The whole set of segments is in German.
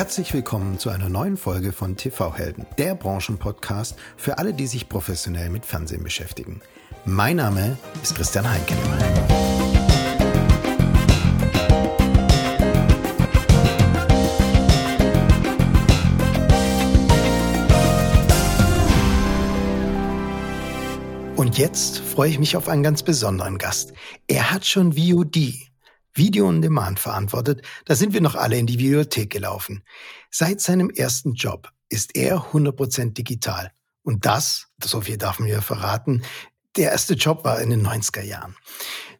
Herzlich willkommen zu einer neuen Folge von TV Helden, der Branchenpodcast für alle, die sich professionell mit Fernsehen beschäftigen. Mein Name ist Christian Heinke. Und jetzt freue ich mich auf einen ganz besonderen Gast. Er hat schon VOD, Video on Demand verantwortet, da sind wir noch alle in die Videothek gelaufen. Seit seinem ersten Job ist er 100% digital. Und das, so viel darf man ja verraten, der erste Job war in den 90er Jahren.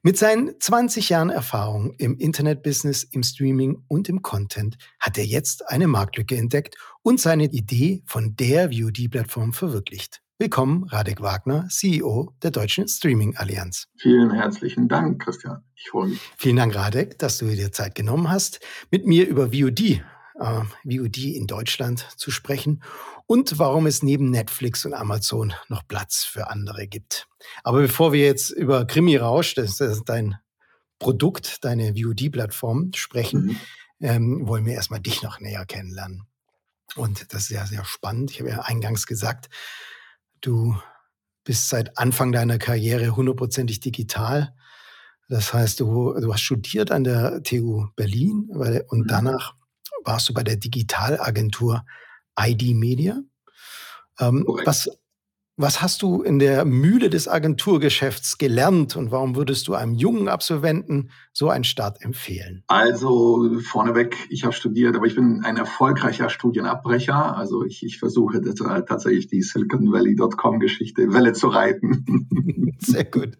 Mit seinen 20 Jahren Erfahrung im Internetbusiness, im Streaming und im Content hat er jetzt eine Marktlücke entdeckt und seine Idee von der VOD-Plattform verwirklicht. Willkommen, Radek Wagner, CEO der Deutschen Streaming Allianz. Vielen herzlichen Dank, Christian. Ich freue mich. Vielen Dank, Radek, dass du dir Zeit genommen hast, mit mir über VOD, äh, VOD in Deutschland zu sprechen und warum es neben Netflix und Amazon noch Platz für andere gibt. Aber bevor wir jetzt über Krimi Rausch, das ist dein Produkt, deine VOD-Plattform, sprechen, mhm. ähm, wollen wir erstmal dich noch näher kennenlernen. Und das ist ja sehr spannend. Ich habe ja eingangs gesagt, Du bist seit Anfang deiner Karriere hundertprozentig digital. Das heißt, du, du hast studiert an der TU Berlin und mhm. danach warst du bei der Digitalagentur ID Media. Ähm, was, was hast du in der Mühle des Agenturgeschäfts gelernt und warum würdest du einem jungen Absolventen so einen Start empfehlen? Also vorneweg, ich habe studiert, aber ich bin ein erfolgreicher Studienabbrecher. Also ich, ich versuche tatsächlich die Silicon Valley.com Geschichte Welle zu reiten. Sehr gut.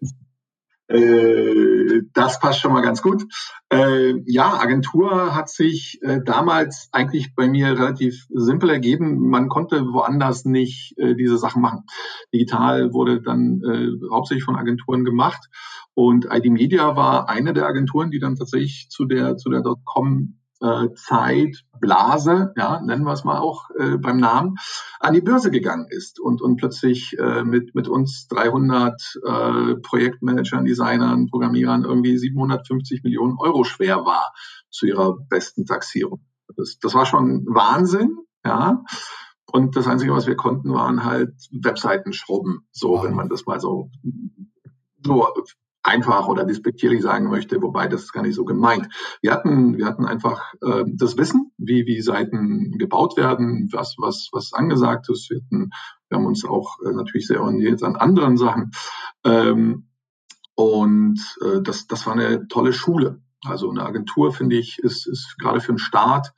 Äh, das passt schon mal ganz gut. Äh, ja, Agentur hat sich äh, damals eigentlich bei mir relativ simpel ergeben. Man konnte woanders nicht äh, diese Sachen machen. Digital wurde dann äh, hauptsächlich von Agenturen gemacht. Und ID Media war eine der Agenturen, die dann tatsächlich zu der, zu der Dotcom äh, Zeit, Blase, ja, nennen wir es mal auch äh, beim Namen, an die Börse gegangen ist und, und plötzlich äh, mit, mit uns 300 äh, Projektmanagern, Designern, Programmierern irgendwie 750 Millionen Euro schwer war zu ihrer besten Taxierung. Das, das war schon Wahnsinn, ja. Und das Einzige, was wir konnten, waren halt Webseiten schrubben, so, wow. wenn man das mal so so einfach oder despektierlich sagen möchte, wobei das gar nicht so gemeint. Wir hatten, wir hatten einfach äh, das Wissen, wie, wie Seiten gebaut werden, was, was, was angesagt ist. Wir, hatten, wir haben uns auch äh, natürlich sehr orientiert an anderen Sachen. Ähm, und äh, das, das war eine tolle Schule. Also eine Agentur, finde ich, ist, ist gerade für einen Start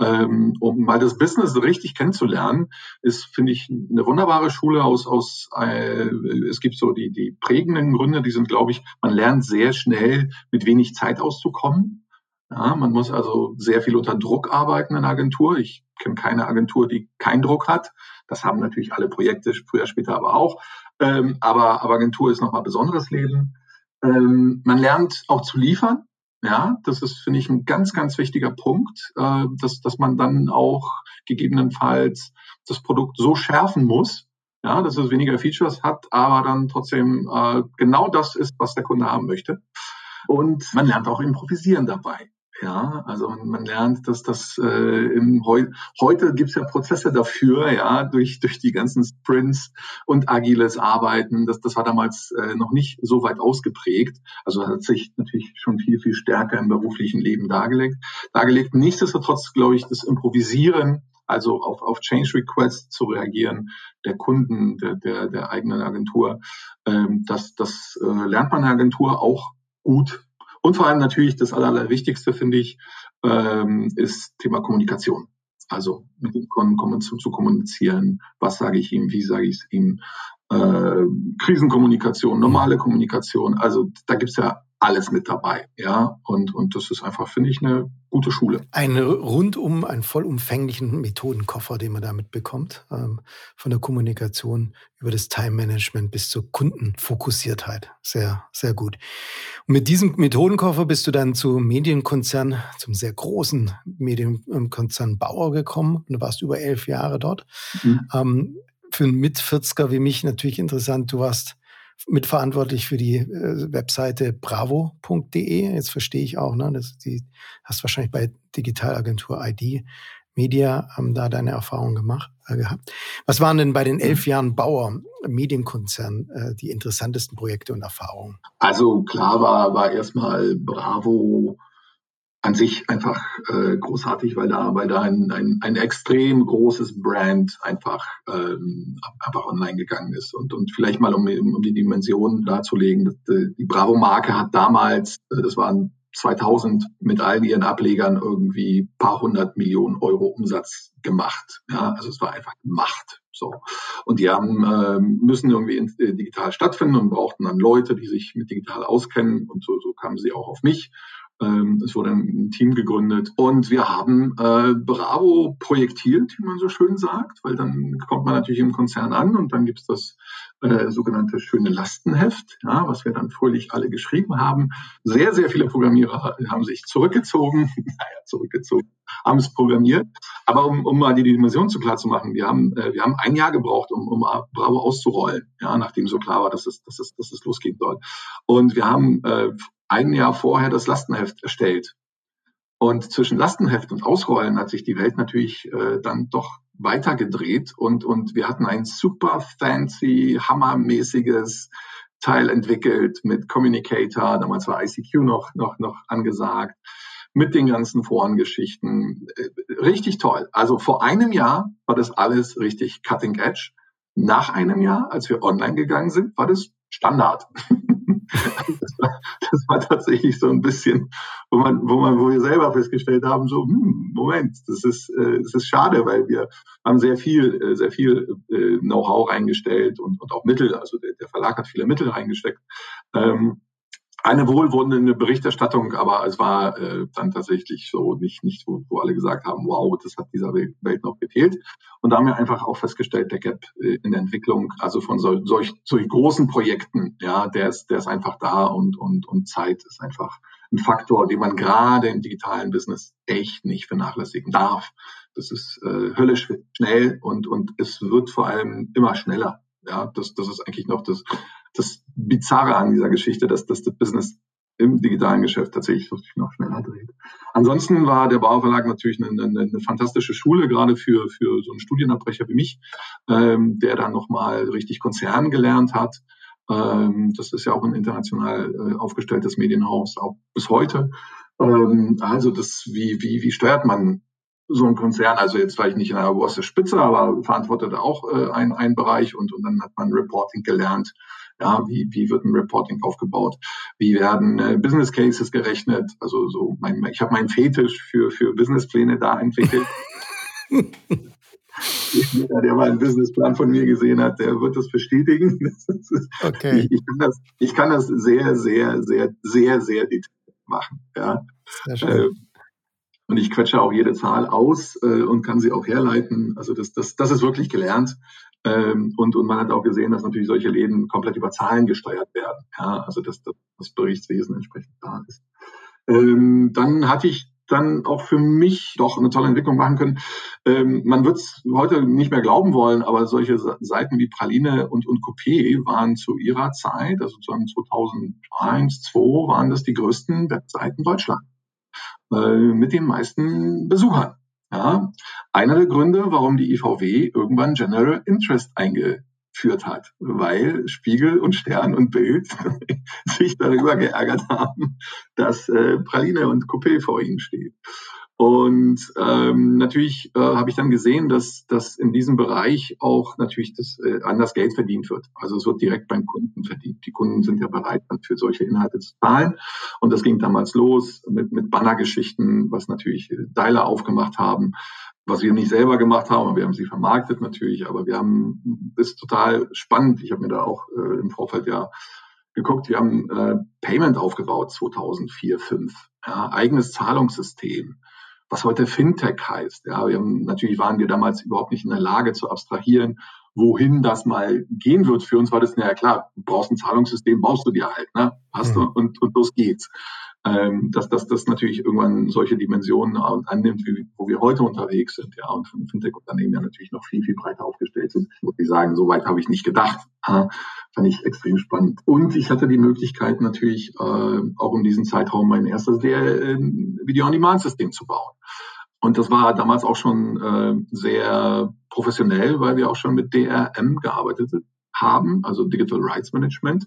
ähm, um mal das Business richtig kennenzulernen, ist, finde ich, eine wunderbare Schule aus, aus äh, es gibt so die, die prägenden Gründe, die sind, glaube ich, man lernt sehr schnell mit wenig Zeit auszukommen. Ja, man muss also sehr viel unter Druck arbeiten in Agentur. Ich kenne keine Agentur, die keinen Druck hat. Das haben natürlich alle Projekte, früher, später aber auch. Ähm, aber, aber Agentur ist nochmal besonderes Leben. Ähm, man lernt auch zu liefern. Ja, das ist, finde ich, ein ganz, ganz wichtiger Punkt, äh, dass, dass man dann auch gegebenenfalls das Produkt so schärfen muss, ja, dass es weniger Features hat, aber dann trotzdem äh, genau das ist, was der Kunde haben möchte. Und man lernt auch improvisieren dabei. Ja, also man lernt, dass das äh, im Heu heute gibt es ja Prozesse dafür, ja, durch, durch die ganzen Sprints und agiles Arbeiten. Das, das war damals äh, noch nicht so weit ausgeprägt. Also hat sich natürlich schon viel, viel stärker im beruflichen Leben dargelegt. dargelegt. Nichtsdestotrotz, glaube ich, das Improvisieren, also auf, auf Change Requests zu reagieren, der Kunden, der, der, der eigenen Agentur, ähm, das, das äh, lernt man in der Agentur auch gut und vor allem natürlich das Allerwichtigste, finde ich, ähm, ist Thema Kommunikation. Also mit dem Kunden zu, zu kommunizieren, was sage ich ihm, wie sage ich es ihm, äh, Krisenkommunikation, normale Kommunikation. Also da gibt's ja alles mit dabei, ja. Und, und das ist einfach, finde ich, eine gute Schule. Ein rundum, einen vollumfänglichen Methodenkoffer, den man damit bekommt, ähm, von der Kommunikation über das Time-Management bis zur Kundenfokussiertheit. Sehr, sehr gut. Und mit diesem Methodenkoffer bist du dann zu Medienkonzern, zum sehr großen Medienkonzern Bauer gekommen. Und du warst über elf Jahre dort. Mhm. Ähm, für einen Mit-40er wie mich natürlich interessant. Du warst mitverantwortlich für die äh, Webseite bravo.de. Jetzt verstehe ich auch, ne, dass die hast wahrscheinlich bei Digitalagentur ID Media ähm, da deine Erfahrungen gemacht äh, gehabt. Was waren denn bei den elf Jahren Bauer Medienkonzern äh, die interessantesten Projekte und Erfahrungen? Also klar war, war erstmal Bravo an sich einfach äh, großartig, weil da, weil da ein, ein, ein extrem großes Brand einfach, ähm, einfach online gegangen ist. Und, und vielleicht mal, um, um die Dimension darzulegen, die Bravo-Marke hat damals, äh, das waren 2000 mit allen ihren Ablegern irgendwie paar hundert Millionen Euro Umsatz gemacht. Ja, also es war einfach Macht. So. Und die haben, äh, müssen irgendwie in, äh, digital stattfinden und brauchten dann Leute, die sich mit digital auskennen. Und so, so kamen sie auch auf mich. Ähm, es wurde ein Team gegründet. Und wir haben äh, Bravo projektiert, wie man so schön sagt, weil dann kommt man natürlich im Konzern an und dann gibt es das äh, sogenannte schöne Lastenheft, ja, was wir dann fröhlich alle geschrieben haben. Sehr, sehr viele Programmierer haben sich zurückgezogen, naja, zurückgezogen, haben es programmiert. Aber um, um mal die Dimension zu klar zu machen, wir haben, äh, wir haben ein Jahr gebraucht, um, um Bravo auszurollen, ja, nachdem so klar war, dass es, dass es, dass es losgehen soll. Und wir haben äh, ein Jahr vorher das Lastenheft erstellt. Und zwischen Lastenheft und Ausrollen hat sich die Welt natürlich äh, dann doch weiter gedreht und, und wir hatten ein super fancy, hammermäßiges Teil entwickelt mit Communicator, damals war ICQ noch, noch, noch angesagt, mit den ganzen Forengeschichten. Äh, richtig toll. Also vor einem Jahr war das alles richtig cutting edge. Nach einem Jahr, als wir online gegangen sind, war das Standard. das, war, das war tatsächlich so ein bisschen, wo man, wo man, wo wir selber festgestellt haben, so, hm, Moment, das ist, äh, das ist schade, weil wir haben sehr viel, äh, sehr viel äh, Know-how reingestellt und, und auch Mittel, also der, der Verlag hat viele Mittel reingesteckt. Ähm, eine wohlwollende Berichterstattung, aber es war äh, dann tatsächlich so nicht, nicht wo, wo alle gesagt haben, wow, das hat dieser Welt, noch gefehlt. Und da haben wir einfach auch festgestellt, der Gap äh, in der Entwicklung, also von sol, solch, solch großen Projekten, ja, der ist, der ist einfach da und, und, und Zeit ist einfach ein Faktor, den man gerade im digitalen Business echt nicht vernachlässigen darf. Das ist äh, höllisch schnell und, und es wird vor allem immer schneller. Ja, das, das ist eigentlich noch das, das Bizarre an dieser Geschichte, dass, dass das Business im digitalen Geschäft tatsächlich noch schneller dreht. Ansonsten war der Bauverlag natürlich eine, eine, eine, fantastische Schule, gerade für, für so einen Studienabbrecher wie mich, ähm, der dann nochmal richtig Konzern gelernt hat. Ähm, das ist ja auch ein international äh, aufgestelltes Medienhaus, auch bis heute. Ähm, also das, wie, wie, wie steuert man so ein Konzern, also jetzt war ich nicht in der obersten Spitze, aber verantwortete auch äh, einen, einen Bereich und, und dann hat man Reporting gelernt. Ja, wie, wie wird ein Reporting aufgebaut? Wie werden äh, Business Cases gerechnet? Also so mein, ich habe meinen Fetisch für, für Businesspläne da entwickelt. Jeder, der mal einen Businessplan von mir gesehen hat, der wird das bestätigen. okay. Ich, ich, kann das, ich kann das sehr, sehr, sehr, sehr, sehr detailliert machen. Ja. Äh, und ich quetsche auch jede Zahl aus äh, und kann sie auch herleiten. Also das, das, das ist wirklich gelernt. Ähm, und, und man hat auch gesehen, dass natürlich solche Läden komplett über Zahlen gesteuert werden. Ja, also dass das, Berichtswesen entsprechend da ist. Ähm, dann hatte ich dann auch für mich doch eine tolle Entwicklung machen können. Ähm, man wird es heute nicht mehr glauben wollen, aber solche Seiten wie Praline und, und Coupé waren zu ihrer Zeit, also 2001, 2002, waren das die größten Webseiten Deutschlands äh, mit den meisten Besuchern. Ja, einer der Gründe, warum die IVW irgendwann General Interest eingeführt hat, weil Spiegel und Stern und Bild sich darüber geärgert haben, dass äh, Praline und Coupé vor ihnen steht. Und ähm, natürlich äh, habe ich dann gesehen, dass, dass in diesem Bereich auch natürlich das, äh, anders Geld verdient wird. Also es wird direkt beim Kunden verdient. Die Kunden sind ja bereit, dann für solche Inhalte zu zahlen. Und das ging damals los mit, mit Bannergeschichten, was natürlich Deiler aufgemacht haben, was wir nicht selber gemacht haben, wir haben sie vermarktet natürlich, aber wir haben, ist total spannend. Ich habe mir da auch äh, im Vorfeld ja geguckt, wir haben äh, Payment aufgebaut 2004, 2005, ja, eigenes Zahlungssystem was heute Fintech heißt. Ja, wir haben, natürlich waren wir damals überhaupt nicht in der Lage zu abstrahieren, wohin das mal gehen wird. Für uns war das, ja klar, du brauchst ein Zahlungssystem, baust du dir halt, ne? Hast mhm. du und, und los geht's ähm, dass, dass das natürlich irgendwann solche Dimensionen annimmt, wie, wo wir heute unterwegs sind, ja, und Fintech-Unternehmen ja natürlich noch viel, viel breiter aufgestellt sind. Muss ich sagen, so weit habe ich nicht gedacht. Ja, fand ich extrem spannend. Und ich hatte die Möglichkeit natürlich äh, auch in diesem Zeitraum mein erstes äh, Video-on-Demand-System zu bauen. Und das war damals auch schon äh, sehr professionell, weil wir auch schon mit DRM gearbeitet haben, also Digital Rights Management.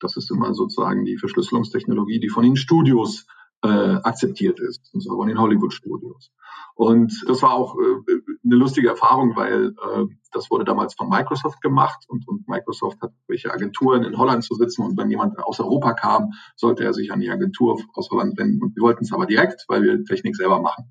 Das ist immer sozusagen die Verschlüsselungstechnologie, die von den Studios äh, akzeptiert ist, und zwar von den Hollywood-Studios. Und das war auch äh, eine lustige Erfahrung, weil äh, das wurde damals von Microsoft gemacht und, und Microsoft hat welche Agenturen in Holland zu sitzen und wenn jemand aus Europa kam, sollte er sich an die Agentur aus Holland wenden. Und wir wollten es aber direkt, weil wir Technik selber machen.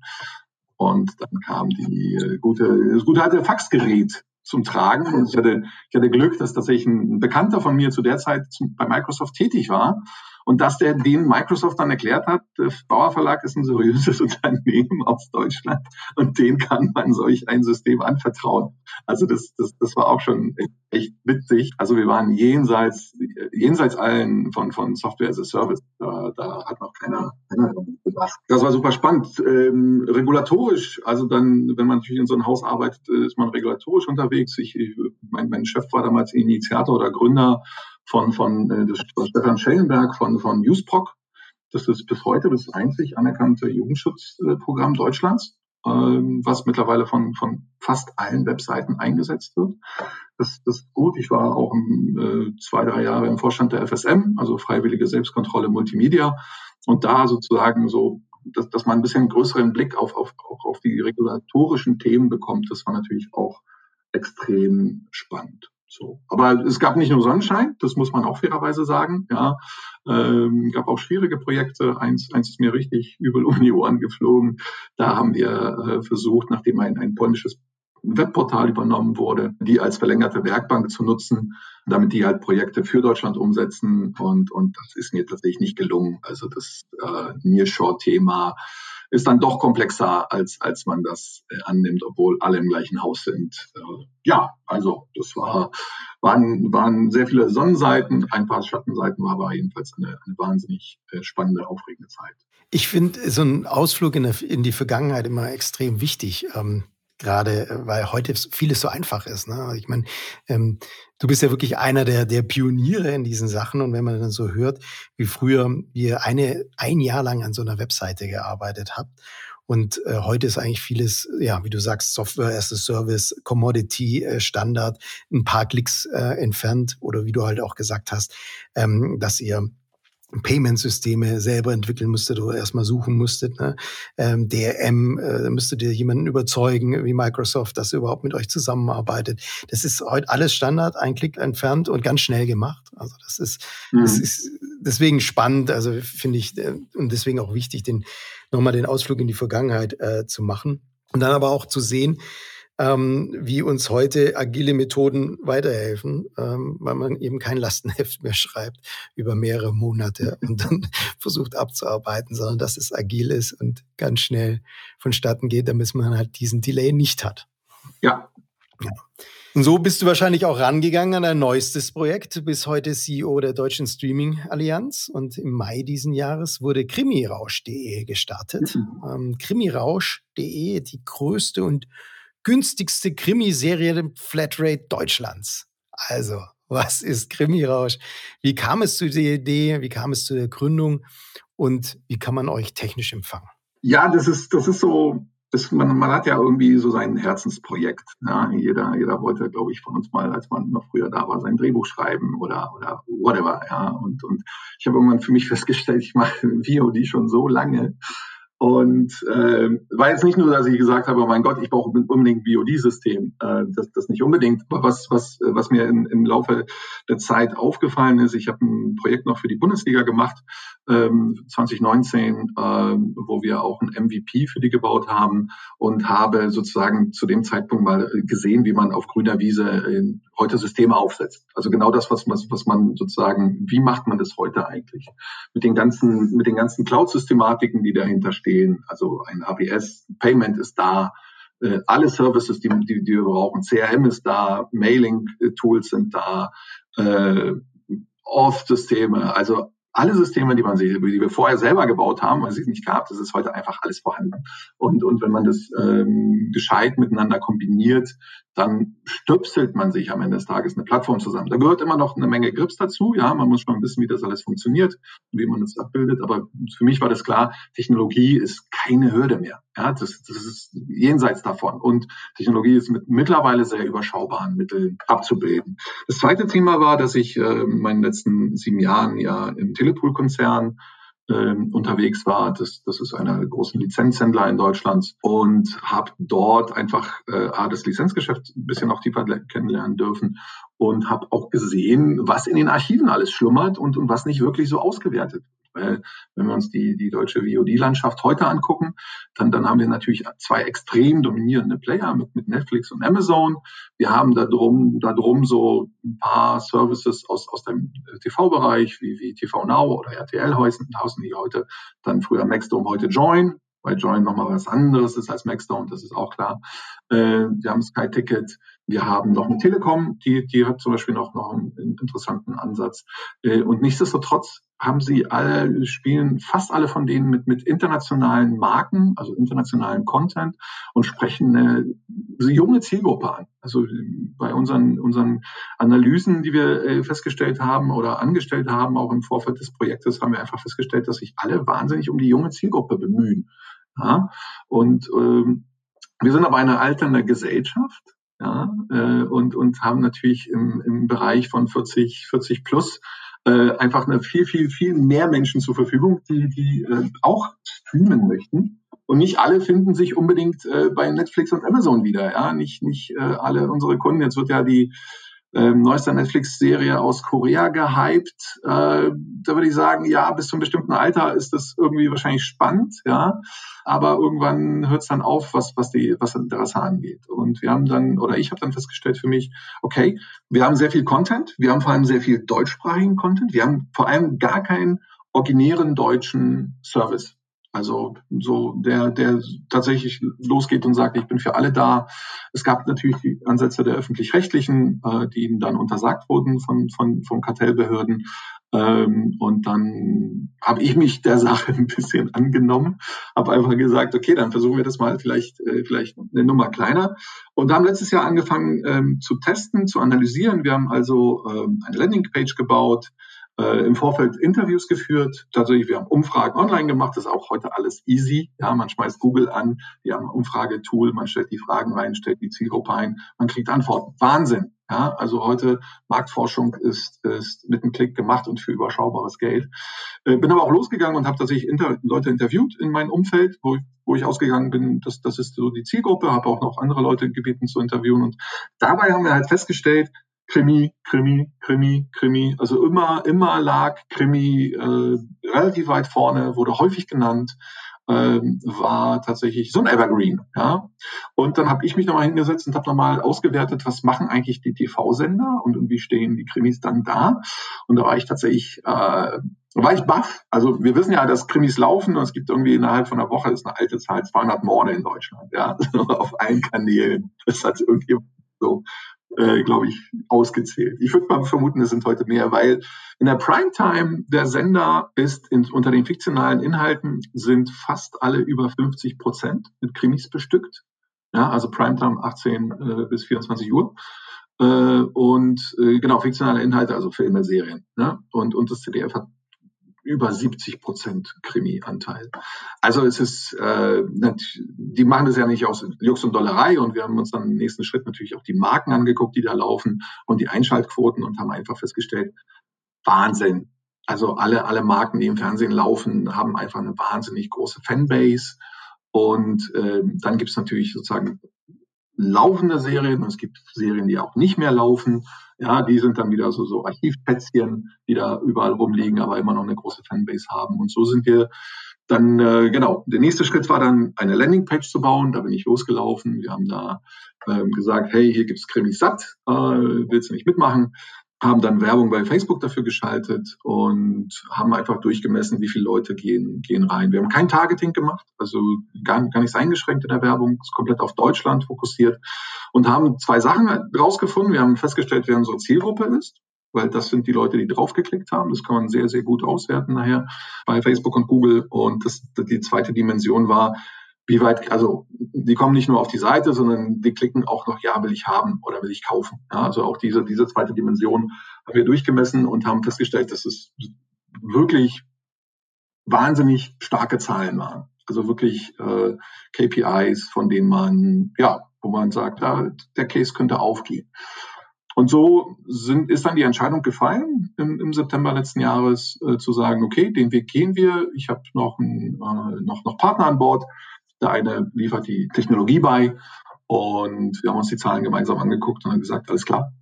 Und dann kam die äh, gute, das gute alte Faxgerät zum Tragen. Und ich hatte, ich hatte Glück, dass tatsächlich ein Bekannter von mir zu der Zeit bei Microsoft tätig war und dass der den Microsoft dann erklärt hat, der Bauer Verlag ist ein seriöses Unternehmen aus Deutschland und den kann man solch ein System anvertrauen. Also das, das, das war auch schon echt witzig. Also wir waren jenseits, jenseits allen von, von Software as a Service. Da, da hat noch keiner, keiner gedacht. Das war super spannend. Ähm, regulatorisch, also dann, wenn man natürlich in so einem Haus arbeitet, ist man regulatorisch unterwegs. Ich, ich mein, mein Chef war damals Initiator oder Gründer von, von äh, das Stefan Schellenberg von, von USPOC. Das ist bis heute das einzig anerkannte Jugendschutzprogramm Deutschlands, ähm, was mittlerweile von, von fast allen Webseiten eingesetzt wird. Das, das ist gut. Ich war auch äh, zwei, drei Jahre im Vorstand der FSM, also Freiwillige Selbstkontrolle Multimedia. Und da sozusagen so, dass, dass man ein bisschen größeren Blick auf, auf, auch auf die regulatorischen Themen bekommt, das war natürlich auch extrem spannend. So. Aber es gab nicht nur Sonnenschein, das muss man auch fairerweise sagen. Ja, ähm, gab auch schwierige Projekte. Eins, eins ist mir richtig übel um die Ohren geflogen. Da haben wir äh, versucht, nachdem ein, ein polnisches Webportal übernommen wurde, die als verlängerte Werkbank zu nutzen, damit die halt Projekte für Deutschland umsetzen. Und, und das ist mir tatsächlich nicht gelungen. Also das äh, Nearshore-Thema ist dann doch komplexer, als, als man das äh, annimmt, obwohl alle im gleichen Haus sind. Äh, ja, also das war, waren, waren sehr viele Sonnenseiten, ein paar Schattenseiten war aber jedenfalls eine, eine wahnsinnig äh, spannende, aufregende Zeit. Ich finde so ein Ausflug in, der, in, die Vergangenheit immer extrem wichtig. Ähm gerade äh, weil heute vieles so einfach ist. Ne? Ich meine, ähm, du bist ja wirklich einer der, der Pioniere in diesen Sachen und wenn man dann so hört, wie früher ihr eine ein Jahr lang an so einer Webseite gearbeitet habt und äh, heute ist eigentlich vieles, ja, wie du sagst, Software as a Service, Commodity, äh, Standard, ein paar Klicks äh, entfernt oder wie du halt auch gesagt hast, ähm, dass ihr Payment-Systeme selber entwickeln musstet oder erstmal suchen musstet. Ne? Ähm, DRM, äh, da müsstet ihr jemanden überzeugen, wie Microsoft, dass er überhaupt mit euch zusammenarbeitet. Das ist heute alles Standard, ein Klick entfernt und ganz schnell gemacht. Also das ist, mhm. das ist deswegen spannend, also finde ich, äh, und deswegen auch wichtig, den nochmal den Ausflug in die Vergangenheit äh, zu machen. Und dann aber auch zu sehen, ähm, wie uns heute agile Methoden weiterhelfen, ähm, weil man eben kein Lastenheft mehr schreibt über mehrere Monate und dann versucht abzuarbeiten, sondern dass es agil ist und ganz schnell vonstatten geht, damit man halt diesen Delay nicht hat. Ja. ja. Und so bist du wahrscheinlich auch rangegangen an ein neuestes Projekt. Du bist heute CEO der Deutschen Streaming Allianz und im Mai diesen Jahres wurde krimirausch.de gestartet. Mhm. Ähm, krimirausch.de, die größte und günstigste Krimiserie Flatrate Deutschlands. Also, was ist Krimirausch? Wie kam es zu der Idee? Wie kam es zu der Gründung? Und wie kann man euch technisch empfangen? Ja, das ist, das ist so, das, man, man hat ja irgendwie so sein Herzensprojekt. Ja? Jeder, jeder wollte, glaube ich, von uns mal, als man noch früher da war, sein Drehbuch schreiben oder, oder whatever. Ja? Und, und ich habe irgendwann für mich festgestellt, ich mache VOD schon so lange, und äh, war jetzt nicht nur, dass ich gesagt habe, oh mein Gott, ich brauche unbedingt ein BOD-System. Äh, das, das nicht unbedingt. Aber was, was, was mir in, im Laufe der Zeit aufgefallen ist, ich habe ein Projekt noch für die Bundesliga gemacht, 2019, ähm, wo wir auch ein MVP für die gebaut haben und habe sozusagen zu dem Zeitpunkt mal gesehen, wie man auf grüner Wiese äh, heute Systeme aufsetzt. Also genau das, was, was, was man sozusagen, wie macht man das heute eigentlich? Mit den ganzen, mit den ganzen Cloud-Systematiken, die dahinter stehen. Also ein ABS, Payment ist da, äh, alle Services, die, die, die wir brauchen, CRM ist da, Mailing-Tools sind da, äh, Auth-Systeme, also alle Systeme, die man sieht, die wir vorher selber gebaut haben, weil sie es nicht gab, das ist heute einfach alles vorhanden. Und, und wenn man das ähm, gescheit miteinander kombiniert, dann stöpselt man sich am Ende des Tages eine Plattform zusammen. Da gehört immer noch eine Menge Grips dazu. Ja, man muss schon wissen, wie das alles funktioniert wie man es abbildet. Aber für mich war das klar, Technologie ist keine Hürde mehr. Ja, das, das ist jenseits davon. Und Technologie ist mit mittlerweile sehr überschaubaren Mitteln abzubilden. Das zweite Thema war, dass ich äh, in meinen letzten sieben Jahren ja im Telepool-Konzern ähm, unterwegs war. Das, das ist einer der großen Lizenzhändler in Deutschland und habe dort einfach äh, das Lizenzgeschäft ein bisschen auch tiefer kennenlernen dürfen und habe auch gesehen, was in den Archiven alles schlummert und, und was nicht wirklich so ausgewertet weil wenn wir uns die, die deutsche VOD-Landschaft heute angucken, dann, dann haben wir natürlich zwei extrem dominierende Player mit, mit Netflix und Amazon. Wir haben da drum, da drum so ein paar Services aus, aus dem TV-Bereich, wie, wie TV Now oder RTL heißen, die heute dann früher Maxdome, heute Join, weil Join nochmal was anderes ist als Maxdome, das ist auch klar. Äh, wir haben Sky Ticket, wir haben noch eine Telekom, die, die hat zum Beispiel noch, noch einen interessanten Ansatz. Äh, und nichtsdestotrotz haben sie alle, spielen fast alle von denen mit, mit internationalen Marken, also internationalen Content und sprechen eine, junge Zielgruppe an. Also bei unseren, unseren Analysen, die wir äh, festgestellt haben oder angestellt haben, auch im Vorfeld des Projektes, haben wir einfach festgestellt, dass sich alle wahnsinnig um die junge Zielgruppe bemühen. Ja? Und ähm, wir sind aber eine alternde Gesellschaft ja, äh, und, und haben natürlich im, im Bereich von 40, 40 plus äh, einfach eine viel, viel, viel mehr Menschen zur Verfügung, die, die äh, auch streamen möchten. Und nicht alle finden sich unbedingt äh, bei Netflix und Amazon wieder. Ja, nicht, nicht äh, alle unsere Kunden. Jetzt wird ja die ähm, neueste Netflix-Serie aus Korea gehypt. Äh, da würde ich sagen, ja, bis zu einem bestimmten Alter ist das irgendwie wahrscheinlich spannend, ja. Aber irgendwann hört es dann auf, was, was die, was Interesse angeht. Und wir haben dann, oder ich habe dann festgestellt für mich, okay, wir haben sehr viel Content, wir haben vor allem sehr viel deutschsprachigen Content, wir haben vor allem gar keinen originären deutschen Service. Also so der, der tatsächlich losgeht und sagt, ich bin für alle da. Es gab natürlich die Ansätze der öffentlich-rechtlichen, äh, die ihnen dann untersagt wurden von, von, von Kartellbehörden. Ähm, und dann habe ich mich der Sache ein bisschen angenommen, habe einfach gesagt, okay, dann versuchen wir das mal vielleicht, äh, vielleicht eine Nummer kleiner. Und haben letztes Jahr angefangen ähm, zu testen, zu analysieren. Wir haben also ähm, eine Landingpage gebaut, äh, im Vorfeld Interviews geführt. Tatsächlich, wir haben Umfragen online gemacht. Das ist auch heute alles easy. Ja, man schmeißt Google an, wir haben ein Umfragetool, man stellt die Fragen rein, stellt die Zielgruppe ein, man kriegt Antworten. Wahnsinn. Ja, also heute Marktforschung ist, ist mit einem Klick gemacht und für überschaubares Geld. Äh, bin aber auch losgegangen und habe tatsächlich inter Leute interviewt in meinem Umfeld, wo, wo ich ausgegangen bin, das, das ist so die Zielgruppe, habe auch noch andere Leute gebeten zu interviewen. Und dabei haben wir halt festgestellt, Krimi, Krimi, Krimi, Krimi. Also immer, immer lag Krimi äh, relativ weit vorne, wurde häufig genannt, äh, war tatsächlich so ein Evergreen. Ja? Und dann habe ich mich nochmal hingesetzt und habe nochmal ausgewertet, was machen eigentlich die TV-Sender und, und wie stehen die Krimis dann da. Und da war ich tatsächlich, äh, war ich baff. Also wir wissen ja, dass Krimis laufen und es gibt irgendwie innerhalb von einer Woche, das ist eine alte Zahl, 200 Morde in Deutschland, ja, auf allen Kanälen. Das hat irgendwie so äh, glaube ich, ausgezählt. Ich würde mal vermuten, es sind heute mehr, weil in der Primetime der Sender ist in, unter den fiktionalen Inhalten sind fast alle über 50 Prozent mit Krimis bestückt. Ja, also Primetime 18 äh, bis 24 Uhr. Äh, und äh, genau, fiktionale Inhalte, also Filme, Serien. Ne? Und, und das ZDF hat über 70 Prozent Krimi-Anteil. Also es ist, äh, die machen das ja nicht aus Jux und Dollerei und wir haben uns dann im nächsten Schritt natürlich auch die Marken angeguckt, die da laufen und die Einschaltquoten und haben einfach festgestellt, Wahnsinn. Also alle, alle Marken, die im Fernsehen laufen, haben einfach eine wahnsinnig große Fanbase. Und äh, dann gibt es natürlich sozusagen laufende Serien und es gibt Serien, die auch nicht mehr laufen. Ja, die sind dann wieder so, so Archivplätzchen, die da überall rumliegen, aber immer noch eine große Fanbase haben. Und so sind wir dann, äh, genau, der nächste Schritt war dann, eine Landingpage zu bauen. Da bin ich losgelaufen. Wir haben da ähm, gesagt, hey, hier gibt's Krimis satt, äh, willst du nicht mitmachen? Haben dann Werbung bei Facebook dafür geschaltet und haben einfach durchgemessen, wie viele Leute gehen, gehen rein. Wir haben kein Targeting gemacht, also gar, gar nichts eingeschränkt in der Werbung, ist komplett auf Deutschland fokussiert und haben zwei Sachen rausgefunden. Wir haben festgestellt, wer unsere Zielgruppe ist, weil das sind die Leute, die draufgeklickt haben. Das kann man sehr, sehr gut auswerten nachher bei Facebook und Google. Und das, die zweite Dimension war, wie weit, also die kommen nicht nur auf die Seite, sondern die klicken auch noch, ja, will ich haben oder will ich kaufen. Ja, also auch diese, diese zweite Dimension haben wir durchgemessen und haben festgestellt, dass es wirklich wahnsinnig starke Zahlen waren. Also wirklich äh, KPIs, von denen man, ja, wo man sagt, ja, der Case könnte aufgehen. Und so sind, ist dann die Entscheidung gefallen im, im September letzten Jahres äh, zu sagen, okay, den Weg gehen wir. Ich habe noch, äh, noch, noch Partner an Bord. Der eine liefert die Technologie bei und wir haben uns die Zahlen gemeinsam angeguckt und haben gesagt, alles klar,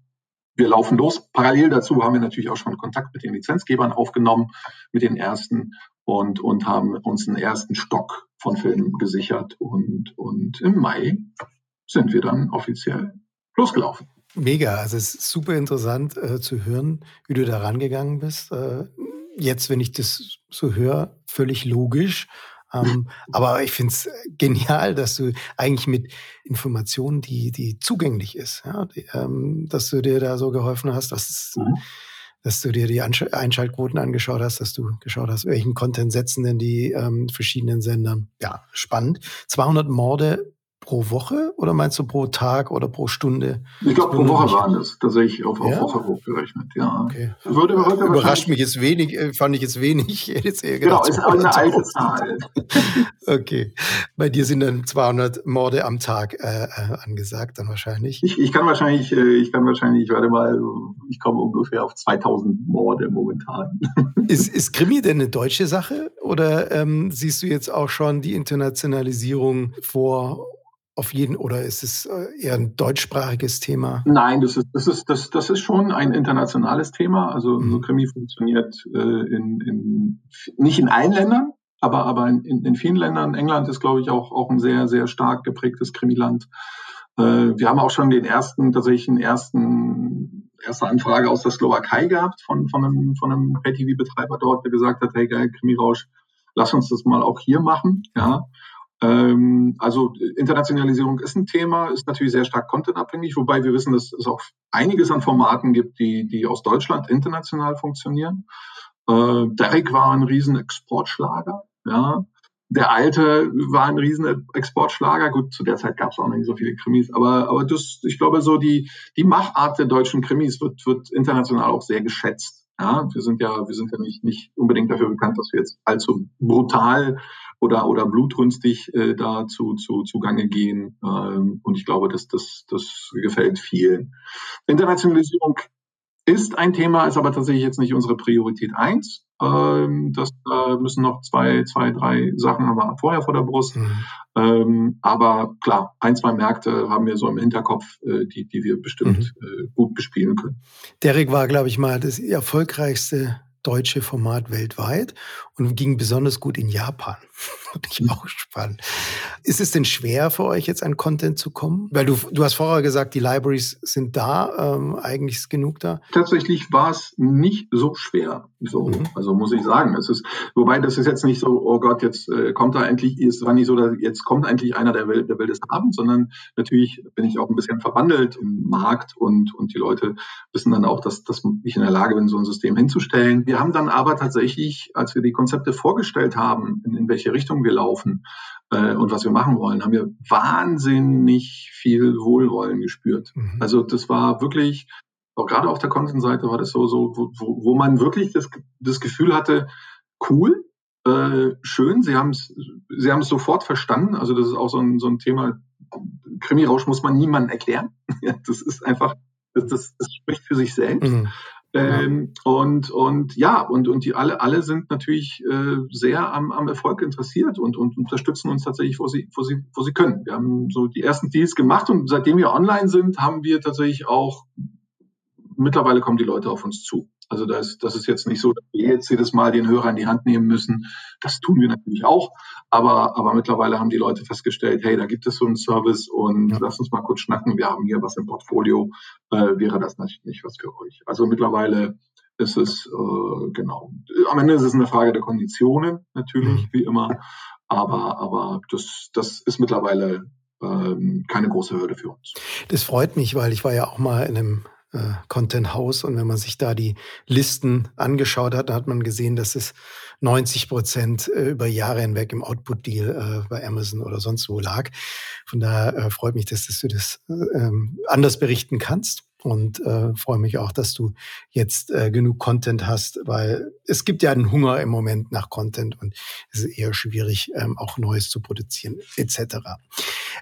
wir laufen los. Parallel dazu haben wir natürlich auch schon Kontakt mit den Lizenzgebern aufgenommen, mit den ersten und, und haben uns einen ersten Stock von Filmen gesichert und, und im Mai sind wir dann offiziell losgelaufen. Mega, also es ist super interessant äh, zu hören, wie du da rangegangen bist. Äh, jetzt, wenn ich das so höre, völlig logisch. Ähm, aber ich finde es genial, dass du eigentlich mit Informationen, die, die zugänglich ist, ja, die, ähm, dass du dir da so geholfen hast, dass, mhm. dass du dir die Ansch Einschaltquoten angeschaut hast, dass du geschaut hast, welchen Content setzen denn die ähm, verschiedenen Sender. Ja, spannend. 200 Morde pro Woche oder meinst du pro Tag oder pro Stunde? Ich glaube, pro Woche waren das tatsächlich auf, auf ja? Woche hochgerechnet, ja. Okay. Würde, würde Überrascht mich jetzt wenig, äh, fand ich jetzt wenig. Jetzt eher genau, ist aber eine alte Zahl. okay. Bei dir sind dann 200 Morde am Tag äh, äh, angesagt, dann wahrscheinlich. Ich, ich kann wahrscheinlich, äh, ich kann wahrscheinlich, warte mal, ich komme ungefähr auf 2000 Morde momentan. ist, ist Krimi denn eine deutsche Sache oder ähm, siehst du jetzt auch schon die Internationalisierung vor auf jeden oder ist es äh, eher ein deutschsprachiges Thema? Nein, das ist, das ist, das, das ist schon ein internationales Thema. Also mhm. so Krimi funktioniert äh, in, in, nicht in allen Ländern, aber, aber in, in vielen Ländern. England ist, glaube ich, auch, auch ein sehr, sehr stark geprägtes Krimiland. Äh, wir haben auch schon den ersten, tatsächlich einen ersten, erste Anfrage aus der Slowakei gehabt von, von einem, von einem Pay-TV-Betreiber dort, der gesagt hat, hey geil, Krimi-Rausch, lass uns das mal auch hier machen. Ja. Ähm, also Internationalisierung ist ein Thema, ist natürlich sehr stark contentabhängig, wobei wir wissen, dass es auch einiges an Formaten gibt, die, die aus Deutschland international funktionieren. Äh, Derek war ein riesen Exportschlager, ja. Der alte war ein riesen Exportschlager. Gut, zu der Zeit gab es auch noch nicht so viele Krimis, aber, aber das, ich glaube, so die, die Machart der deutschen Krimis wird, wird international auch sehr geschätzt. Ja, wir sind ja, wir sind ja nicht, nicht unbedingt dafür bekannt, dass wir jetzt allzu brutal oder, oder blutrünstig äh, da zu, zu, zugange gehen. Ähm, und ich glaube, dass das, das gefällt vielen. Internationalisierung ist ein Thema, ist aber tatsächlich jetzt nicht unsere Priorität eins. Ähm, das äh, müssen noch zwei, zwei, drei Sachen haben wir vorher vor der Brust. Mhm. Ähm, aber klar, ein, zwei Märkte haben wir so im Hinterkopf, äh, die, die wir bestimmt mhm. äh, gut bespielen können. Derek war, glaube ich, mal das erfolgreichste deutsche Format weltweit und ging besonders gut in Japan. Fand ich auch spannend. Ist es denn schwer für euch jetzt an Content zu kommen? Weil du, du hast vorher gesagt, die Libraries sind da, ähm, eigentlich ist genug da. Tatsächlich war es nicht so schwer. So, mhm. also muss ich sagen. Es ist, wobei das ist jetzt nicht so, oh Gott, jetzt äh, kommt da endlich, es war nicht so, dass jetzt kommt endlich einer, der will, der will das haben, sondern natürlich bin ich auch ein bisschen verwandelt im Markt und, und die Leute wissen dann auch, dass, dass ich in der Lage bin, so ein System hinzustellen. Wir haben dann aber tatsächlich, als wir die Konzepte vorgestellt haben, in, in welche Richtung wir laufen äh, und was wir machen wollen, haben wir wahnsinnig viel Wohlwollen gespürt. Mhm. Also das war wirklich, auch gerade auf der Content-Seite war das so, so wo, wo man wirklich das, das Gefühl hatte, cool, äh, schön, sie haben es sie haben's sofort verstanden. Also das ist auch so ein, so ein Thema, Krimi-Rausch muss man niemandem erklären. das ist einfach, das, das, das spricht für sich selbst. Mhm. Ähm, und, und ja, und, und die alle, alle sind natürlich äh, sehr am, am Erfolg interessiert und, und unterstützen uns tatsächlich, wo sie, wo, sie, wo sie können. Wir haben so die ersten Deals gemacht und seitdem wir online sind, haben wir tatsächlich auch, mittlerweile kommen die Leute auf uns zu. Also das, das ist jetzt nicht so, dass wir jetzt jedes Mal den Hörer in die Hand nehmen müssen. Das tun wir natürlich auch. Aber, aber mittlerweile haben die Leute festgestellt, hey, da gibt es so einen Service und ja. lass uns mal kurz schnacken. Wir haben hier was im Portfolio. Äh, wäre das natürlich nicht was für euch. Also mittlerweile ist es, äh, genau. Am Ende ist es eine Frage der Konditionen, natürlich, mhm. wie immer. Aber, aber das, das ist mittlerweile ähm, keine große Hürde für uns. Das freut mich, weil ich war ja auch mal in einem äh, Content House. Und wenn man sich da die Listen angeschaut hat, hat man gesehen, dass es 90 Prozent äh, über Jahre hinweg im Output-Deal äh, bei Amazon oder sonst wo lag. Von daher äh, freut mich, dass, dass du das äh, ähm, anders berichten kannst und äh, freue mich auch, dass du jetzt äh, genug Content hast, weil es gibt ja einen Hunger im Moment nach Content und es ist eher schwierig, ähm, auch Neues zu produzieren etc.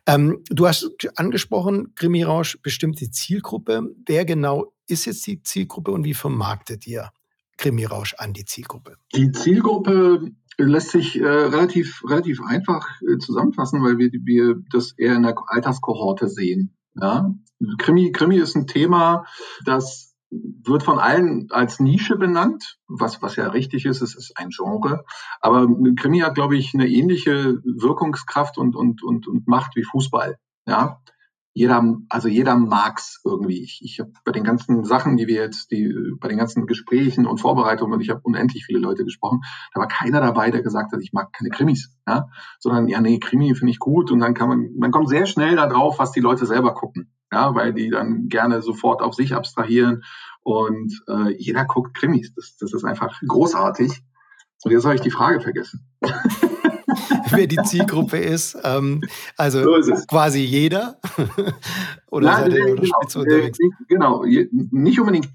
Ähm, du hast angesprochen, Krimi Rausch bestimmt die Zielgruppe. Wer genau ist jetzt die Zielgruppe und wie vermarktet ihr Krimi Rausch an die Zielgruppe? Die Zielgruppe lässt sich äh, relativ, relativ einfach äh, zusammenfassen, weil wir, wir das eher in der Alterskohorte sehen. Ja? Krimi, Krimi ist ein Thema, das wird von allen als Nische benannt, was, was ja richtig ist, es ist ein Genre. Aber Krimi hat, glaube ich, eine ähnliche Wirkungskraft und, und, und, und Macht wie Fußball. Ja, jeder, also jeder mag's irgendwie. Ich, ich habe bei den ganzen Sachen, die wir jetzt, die bei den ganzen Gesprächen und Vorbereitungen, und ich habe unendlich viele Leute gesprochen, da war keiner dabei, der gesagt hat, ich mag keine Krimis, ja, sondern ja, nee, Krimi finde ich gut und dann kann man, man kommt sehr schnell da drauf, was die Leute selber gucken, ja, weil die dann gerne sofort auf sich abstrahieren und äh, jeder guckt Krimis. Das, das ist einfach großartig. Und jetzt habe ich die Frage vergessen. wer die Zielgruppe ist. Ähm, also so ist quasi jeder. Oder Nein, seid ihr genau, spitz unterwegs? Genau, nicht unbedingt,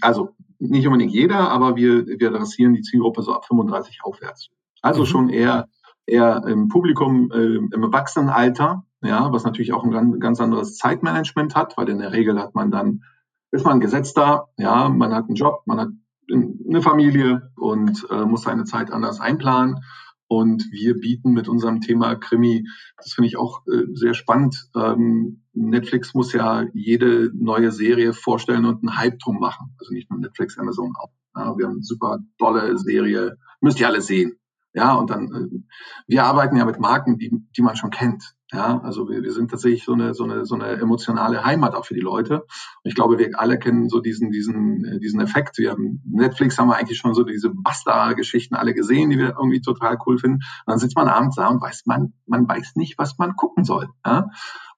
also nicht unbedingt jeder, aber wir, wir adressieren die Zielgruppe so ab 35 aufwärts. Also mhm. schon eher, eher im Publikum äh, im Erwachsenenalter, ja, was natürlich auch ein ganz, ganz anderes Zeitmanagement hat, weil in der Regel hat man dann, ist man Gesetzter, ja, man hat einen Job, man hat eine Familie und äh, muss seine Zeit anders einplanen. Und wir bieten mit unserem Thema Krimi, das finde ich auch äh, sehr spannend. Ähm, Netflix muss ja jede neue Serie vorstellen und einen Hype drum machen. Also nicht nur Netflix, Amazon auch. Ja, wir haben eine super tolle Serie, müsst ihr alle sehen. Ja, und dann, äh, wir arbeiten ja mit Marken, die, die man schon kennt. Ja, also wir, wir sind tatsächlich so eine, so eine, so eine emotionale Heimat auch für die Leute. Und ich glaube, wir alle kennen so diesen, diesen, äh, diesen Effekt. Wir haben Netflix haben wir eigentlich schon so diese Basta-Geschichten alle gesehen, die wir irgendwie total cool finden. Und dann sitzt man abends da und weiß man, man weiß nicht, was man gucken soll. Ja?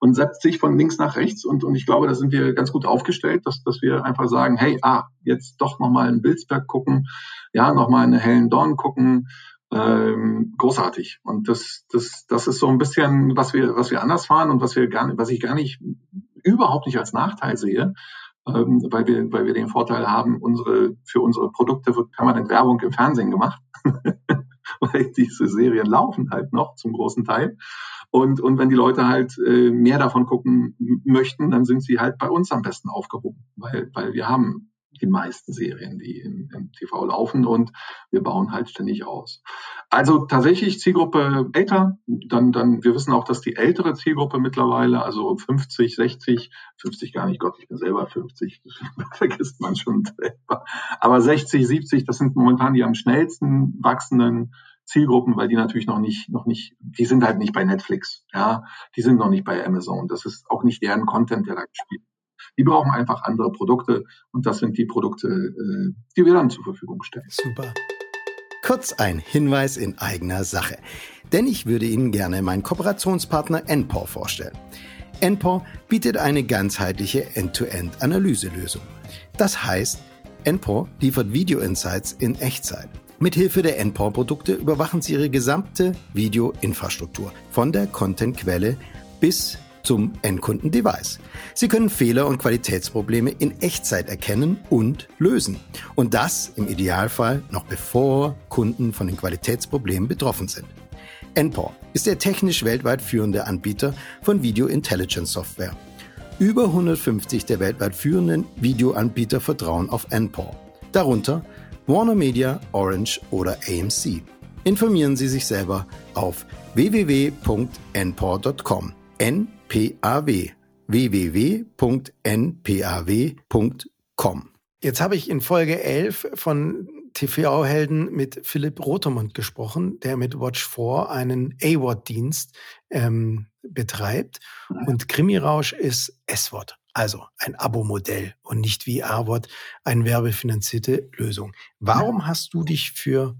Und setzt sich von links nach rechts. Und, und ich glaube, da sind wir ganz gut aufgestellt, dass, dass wir einfach sagen, hey, ah, jetzt doch nochmal in Bilsberg gucken, ja, nochmal in Hellen Dorn gucken ähm, großartig. Und das, das, das ist so ein bisschen, was wir, was wir anders fahren und was wir gar was ich gar nicht, überhaupt nicht als Nachteil sehe, ähm, weil wir, weil wir den Vorteil haben, unsere, für unsere Produkte wird permanent Werbung im Fernsehen gemacht, weil diese Serien laufen halt noch zum großen Teil. Und, und wenn die Leute halt äh, mehr davon gucken möchten, dann sind sie halt bei uns am besten aufgehoben, weil, weil wir haben die meisten Serien, die im, im, TV laufen und wir bauen halt ständig aus. Also tatsächlich Zielgruppe älter, dann, dann, wir wissen auch, dass die ältere Zielgruppe mittlerweile, also 50, 60, 50 gar nicht, Gott, ich bin selber 50, vergisst man schon selber. Aber 60, 70, das sind momentan die am schnellsten wachsenden Zielgruppen, weil die natürlich noch nicht, noch nicht, die sind halt nicht bei Netflix, ja, die sind noch nicht bei Amazon. Das ist auch nicht deren Content, der da gespielt die brauchen einfach andere Produkte und das sind die Produkte, äh, die wir dann zur Verfügung stellen. Super. Kurz ein Hinweis in eigener Sache. Denn ich würde Ihnen gerne meinen Kooperationspartner NPOR vorstellen. NPOR bietet eine ganzheitliche End-to-End-Analyselösung. Das heißt, NPOR liefert Video-Insights in Echtzeit. Mithilfe der NPOR-Produkte überwachen Sie Ihre gesamte Video-Infrastruktur, von der Content-Quelle bis zum Endkunden-Device. Sie können Fehler und Qualitätsprobleme in Echtzeit erkennen und lösen. Und das im Idealfall noch bevor Kunden von den Qualitätsproblemen betroffen sind. NPOR ist der technisch weltweit führende Anbieter von Video Intelligence Software. Über 150 der weltweit führenden Videoanbieter vertrauen auf NPOR. Darunter Warner Media, Orange oder AMC. Informieren Sie sich selber auf www.npor.com. NPAW www.npaw.com. Jetzt habe ich in Folge 11 von TV-Helden mit Philipp Rotermund gesprochen, der mit Watch 4 einen A-Wort-Dienst ähm, betreibt. Und Krimirausch ist S-Wort, also ein Abo-Modell und nicht wie A-Wort eine werbefinanzierte Lösung. Warum hast du dich für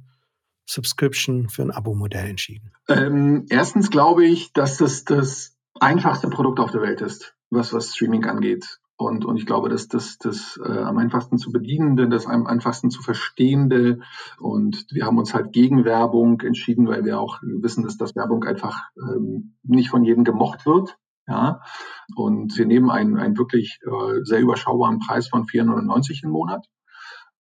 Subscription, für ein Abo-Modell entschieden? Ähm, erstens glaube ich, dass das das einfachste Produkt auf der Welt ist, was, was Streaming angeht. Und, und ich glaube, dass das, das äh, am einfachsten zu bedienende, das am einfachsten zu verstehende. Und wir haben uns halt gegen Werbung entschieden, weil wir auch wissen, dass das Werbung einfach ähm, nicht von jedem gemocht wird. Ja, und wir nehmen einen, einen wirklich äh, sehr überschaubaren Preis von 4,99 im Monat.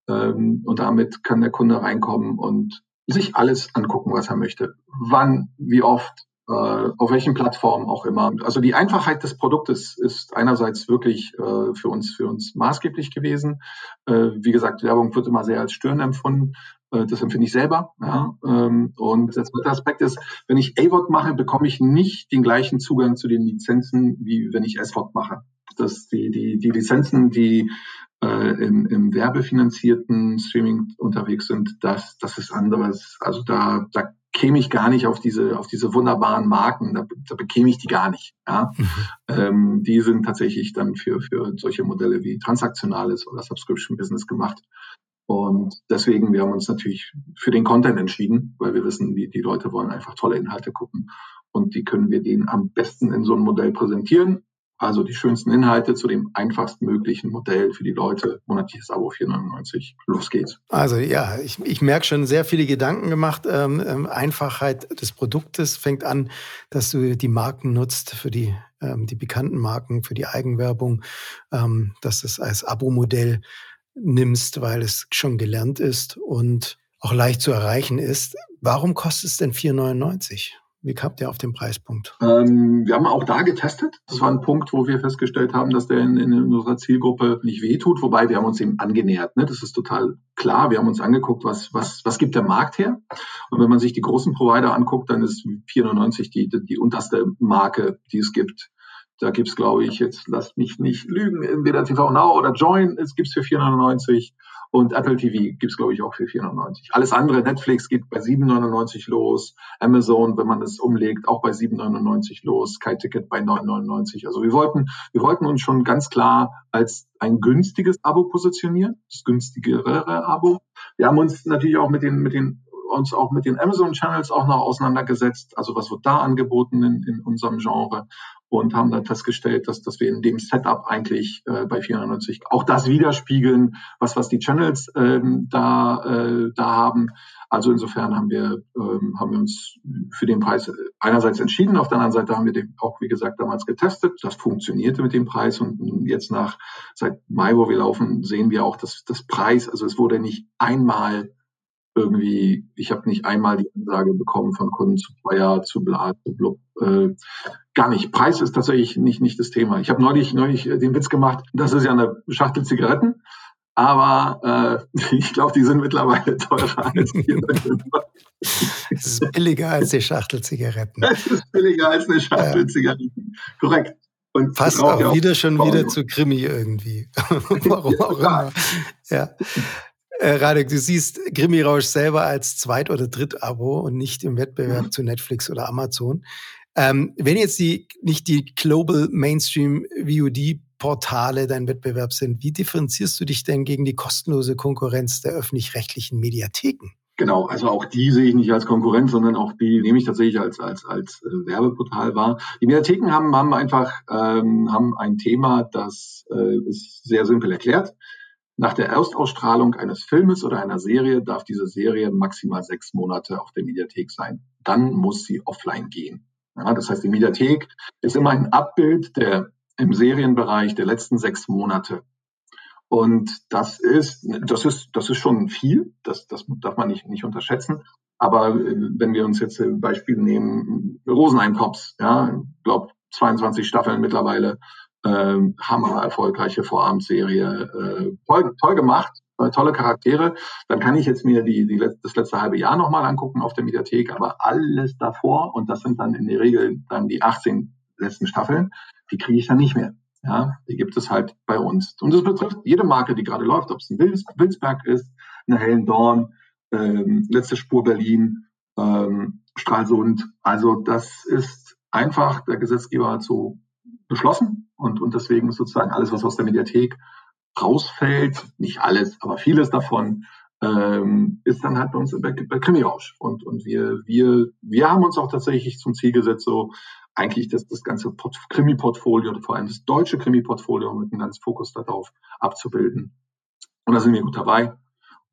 Ähm, und damit kann der Kunde reinkommen und sich alles angucken, was er möchte. Wann, wie oft, auf welchen Plattformen auch immer. Also die Einfachheit des Produktes ist einerseits wirklich äh, für uns für uns maßgeblich gewesen. Äh, wie gesagt, Werbung wird immer sehr als Stören empfunden. Äh, das empfinde ich selber. Ja. Ähm, und der zweite Aspekt ist, wenn ich AVOD mache, bekomme ich nicht den gleichen Zugang zu den Lizenzen, wie wenn ich SVOD mache. Das die, die, die Lizenzen, die äh, im, im werbefinanzierten Streaming unterwegs sind, das, das ist anderes. Also da, da käme ich gar nicht auf diese, auf diese wunderbaren Marken, da, da bekäme ich die gar nicht. Ja? Mhm. Ähm, die sind tatsächlich dann für, für solche Modelle wie transaktionales oder Subscription Business gemacht. Und deswegen, wir haben uns natürlich für den Content entschieden, weil wir wissen, die, die Leute wollen einfach tolle Inhalte gucken. Und die können wir denen am besten in so einem Modell präsentieren. Also die schönsten Inhalte zu dem einfachst möglichen Modell für die Leute. Monatliches Abo 499. Los geht's. Also ja, ich, ich merke schon sehr viele Gedanken gemacht. Ähm, ähm, Einfachheit des Produktes fängt an, dass du die Marken nutzt für die, ähm, die bekannten Marken, für die Eigenwerbung, ähm, dass es als Abo-Modell nimmst, weil es schon gelernt ist und auch leicht zu erreichen ist. Warum kostet es denn 4,99? Wie kamt ihr auf den Preispunkt? Ähm, wir haben auch da getestet. Das war ein Punkt, wo wir festgestellt haben, dass der in, in unserer Zielgruppe nicht wehtut. Wobei wir haben uns eben angenähert. Ne? Das ist total klar. Wir haben uns angeguckt, was, was, was gibt der Markt her? Und wenn man sich die großen Provider anguckt, dann ist 490 die, die unterste Marke, die es gibt. Da gibt's, glaube ich, jetzt lasst mich nicht lügen, entweder TV Now oder Join, es gibt's für 499 und Apple TV gibt's glaube ich, auch für 499. Alles andere, Netflix geht bei 799 los, Amazon, wenn man es umlegt, auch bei 799 los, Sky Ticket bei 999. Also wir wollten, wir wollten uns schon ganz klar als ein günstiges Abo positionieren, das günstigere Abo. Wir haben uns natürlich auch mit den, mit den uns auch mit den Amazon Channels auch noch auseinandergesetzt. Also was wird da angeboten in, in unserem Genre? Und haben dann festgestellt, dass, dass wir in dem Setup eigentlich äh, bei 490 auch das widerspiegeln, was, was die Channels ähm, da, äh, da haben. Also insofern haben wir, ähm, haben wir uns für den Preis einerseits entschieden, auf der anderen Seite haben wir den auch, wie gesagt, damals getestet. Das funktionierte mit dem Preis und jetzt nach, seit Mai, wo wir laufen, sehen wir auch, dass das Preis, also es wurde nicht einmal irgendwie, ich habe nicht einmal die Ansage bekommen von Kunden zu teuer, zu bla, zu blub. Äh, gar nicht. Preis ist tatsächlich nicht, nicht das Thema. Ich habe neulich, neulich den Witz gemacht, das ist ja eine Schachtel Zigaretten, aber äh, ich glaube, die sind mittlerweile teurer als die. Es ist billiger als die Schachtel Zigaretten. Es ist billiger als eine Schachtel ja. Zigaretten. Korrekt. Und Passt auch, auch wieder schon wieder zu Krimi irgendwie. Warum auch immer. Ja. Äh, Radek, du siehst Grimmi Rausch selber als Zweit- oder Dritt-Abo und nicht im Wettbewerb mhm. zu Netflix oder Amazon. Ähm, wenn jetzt die nicht die Global Mainstream VOD Portale dein Wettbewerb sind, wie differenzierst du dich denn gegen die kostenlose Konkurrenz der öffentlich-rechtlichen Mediatheken? Genau, also auch die sehe ich nicht als Konkurrenz, sondern auch die nehme ich tatsächlich als als als äh, Werbeportal wahr. Die Mediatheken haben haben einfach ähm, haben ein Thema, das äh, ist sehr simpel erklärt. Nach der Erstausstrahlung eines Filmes oder einer Serie darf diese Serie maximal sechs Monate auf der Mediathek sein. Dann muss sie offline gehen. Ja, das heißt, die Mediathek ist immer ein Abbild der im Serienbereich der letzten sechs Monate. Und das ist, das ist, das ist schon viel. Das, das darf man nicht, nicht unterschätzen. Aber äh, wenn wir uns jetzt ein Beispiel nehmen, Rosenheim Cops, ja, glaube 22 Staffeln mittlerweile, ähm, hammer erfolgreiche Vorabendserie, äh, toll, toll gemacht, äh, tolle Charaktere. Dann kann ich jetzt mir die, die das letzte halbe Jahr nochmal angucken auf der Mediathek, aber alles davor, und das sind dann in der Regel dann die 18 letzten Staffeln, die kriege ich dann nicht mehr. Ja, die gibt es halt bei uns. Und das betrifft jede Marke, die gerade läuft, ob es ein Wilsberg ist, eine Hellen Dorn, ähm, letzte Spur Berlin, ähm, Stralsund. Also das ist einfach der Gesetzgeber hat so beschlossen und, und deswegen ist sozusagen alles, was aus der Mediathek rausfällt, nicht alles, aber vieles davon, ähm, ist dann halt bei uns bei, bei Krimi-Rausch. Und, und wir, wir, wir haben uns auch tatsächlich zum Ziel gesetzt, so eigentlich das, das ganze Krimi-Portfolio, vor allem das deutsche Krimi-Portfolio mit einem ganz Fokus darauf abzubilden. Und da sind wir gut dabei.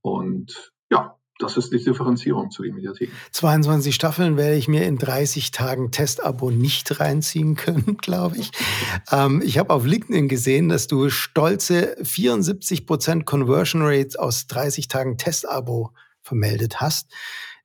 Und ja, das ist die Differenzierung zu den Mediatheken. 22 Staffeln werde ich mir in 30 Tagen Testabo nicht reinziehen können, glaube ich. Ähm, ich habe auf LinkedIn gesehen, dass du stolze 74 Prozent Conversion Rate aus 30 Tagen Testabo vermeldet hast.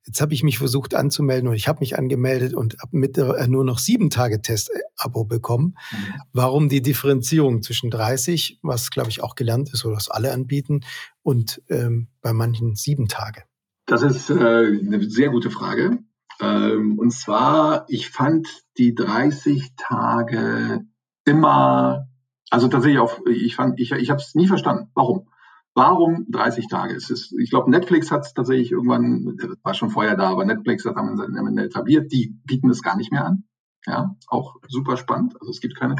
Jetzt habe ich mich versucht anzumelden und ich habe mich angemeldet und habe mit äh, nur noch sieben Tage Test-Abo bekommen. Mhm. Warum die Differenzierung zwischen 30, was glaube ich auch gelernt ist oder was alle anbieten, und ähm, bei manchen sieben Tage? Das ist äh, eine sehr gute Frage. Ähm, und zwar, ich fand die 30 Tage immer, also tatsächlich auch, ich fand, ich, ich habe es nie verstanden. Warum? Warum 30 Tage? Es ist, ich glaube, Netflix hat es tatsächlich irgendwann, war schon vorher da, aber Netflix hat Ende etabliert, die bieten es gar nicht mehr an. Ja, auch super spannend. Also es gibt keine,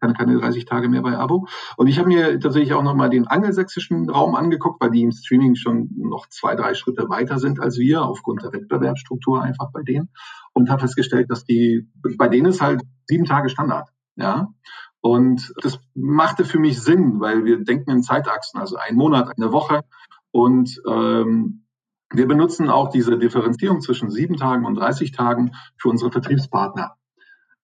keine, keine 30 Tage mehr bei Abo. Und ich habe mir tatsächlich auch nochmal den angelsächsischen Raum angeguckt, weil die im Streaming schon noch zwei, drei Schritte weiter sind als wir, aufgrund der Wettbewerbsstruktur einfach bei denen. Und habe festgestellt, dass die, bei denen ist halt sieben Tage Standard. Ja. Und das machte für mich Sinn, weil wir denken in Zeitachsen, also ein Monat, eine Woche. Und ähm, wir benutzen auch diese Differenzierung zwischen sieben Tagen und 30 Tagen für unsere Vertriebspartner.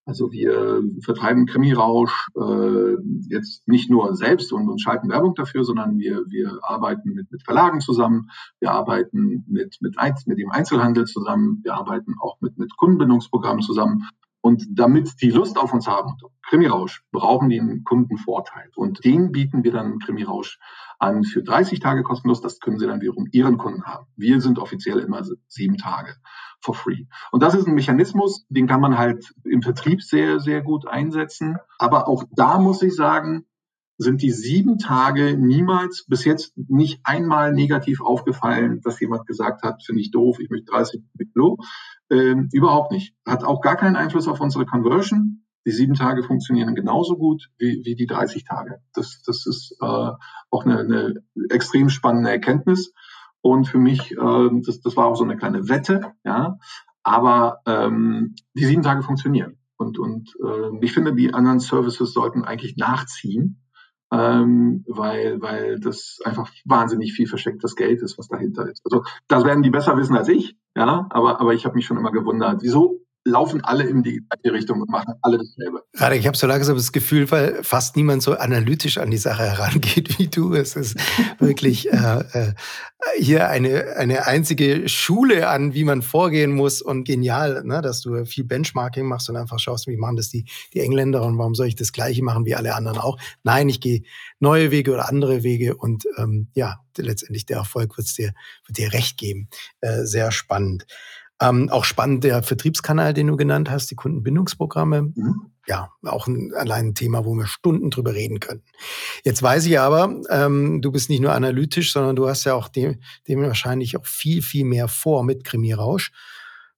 Also wir vertreiben Krimirausch äh, jetzt nicht nur selbst und, und schalten Werbung dafür, sondern wir, wir arbeiten mit, mit Verlagen zusammen, wir arbeiten mit, mit, mit dem Einzelhandel zusammen, wir arbeiten auch mit, mit Kundenbindungsprogrammen zusammen und damit die Lust auf uns haben, Krimirausch, brauchen die einen Kundenvorteil. Und den bieten wir dann Krimirausch an für 30 Tage kostenlos. Das können sie dann wiederum ihren Kunden haben. Wir sind offiziell immer sieben Tage for free. Und das ist ein Mechanismus, den kann man halt im Vertrieb sehr, sehr gut einsetzen. Aber auch da muss ich sagen, sind die sieben Tage niemals bis jetzt nicht einmal negativ aufgefallen, dass jemand gesagt hat, finde ich doof, ich möchte 30 Kilo. Ähm, überhaupt nicht. Hat auch gar keinen Einfluss auf unsere Conversion. Die sieben Tage funktionieren genauso gut wie, wie die 30 Tage. Das, das ist äh, auch eine, eine extrem spannende Erkenntnis. Und für mich, äh, das, das war auch so eine kleine Wette, ja. Aber ähm, die sieben Tage funktionieren. Und, und äh, ich finde, die anderen Services sollten eigentlich nachziehen ähm, weil, weil das einfach wahnsinnig viel verstecktes Geld ist, was dahinter ist. Also das werden die besser wissen als ich, ja, aber, aber ich habe mich schon immer gewundert, wieso laufen alle in die gleiche Richtung und machen alle dasselbe. Gerade ich habe so langsam das Gefühl, weil fast niemand so analytisch an die Sache herangeht wie du. Es ist wirklich äh, äh, hier eine, eine einzige Schule an, wie man vorgehen muss und genial, ne, dass du viel Benchmarking machst und einfach schaust, wie machen das die, die Engländer und warum soll ich das gleiche machen wie alle anderen auch. Nein, ich gehe neue Wege oder andere Wege und ähm, ja, letztendlich der Erfolg wird's dir, wird dir recht geben. Äh, sehr spannend. Ähm, auch spannend der Vertriebskanal, den du genannt hast, die Kundenbindungsprogramme. Mhm. Ja, auch ein, allein ein Thema, wo wir Stunden drüber reden könnten. Jetzt weiß ich aber, ähm, du bist nicht nur analytisch, sondern du hast ja auch dem, dem wahrscheinlich auch viel, viel mehr vor mit Krimirausch.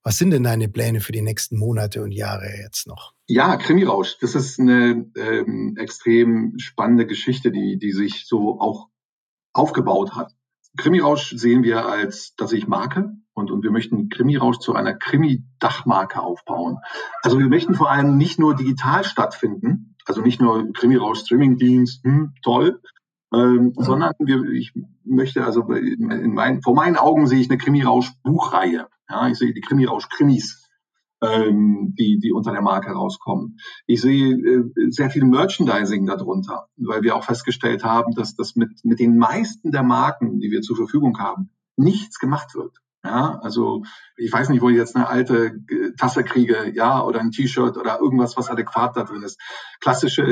Was sind denn deine Pläne für die nächsten Monate und Jahre jetzt noch? Ja, Krimirausch, das ist eine ähm, extrem spannende Geschichte, die, die sich so auch aufgebaut hat. Krimirausch sehen wir als tatsächlich Marke und, und wir möchten Krimirausch zu einer Krimi-Dachmarke aufbauen. Also wir möchten vor allem nicht nur digital stattfinden, also nicht nur Krimirausch-Streaming-Dienst, hm, toll, ähm, mhm. sondern wir, ich möchte also in, in mein, vor meinen Augen sehe ich eine Krimirausch-Buchreihe. Ja, ich sehe die Krimirausch-Krimis ähm, die, die unter der Marke rauskommen. Ich sehe äh, sehr viel Merchandising darunter, weil wir auch festgestellt haben, dass das mit, mit den meisten der Marken, die wir zur Verfügung haben, nichts gemacht wird. Ja, also ich weiß nicht, wo ich jetzt eine alte äh, Tasse kriege, ja, oder ein T-Shirt oder irgendwas, was adäquat da drin ist. Klassische,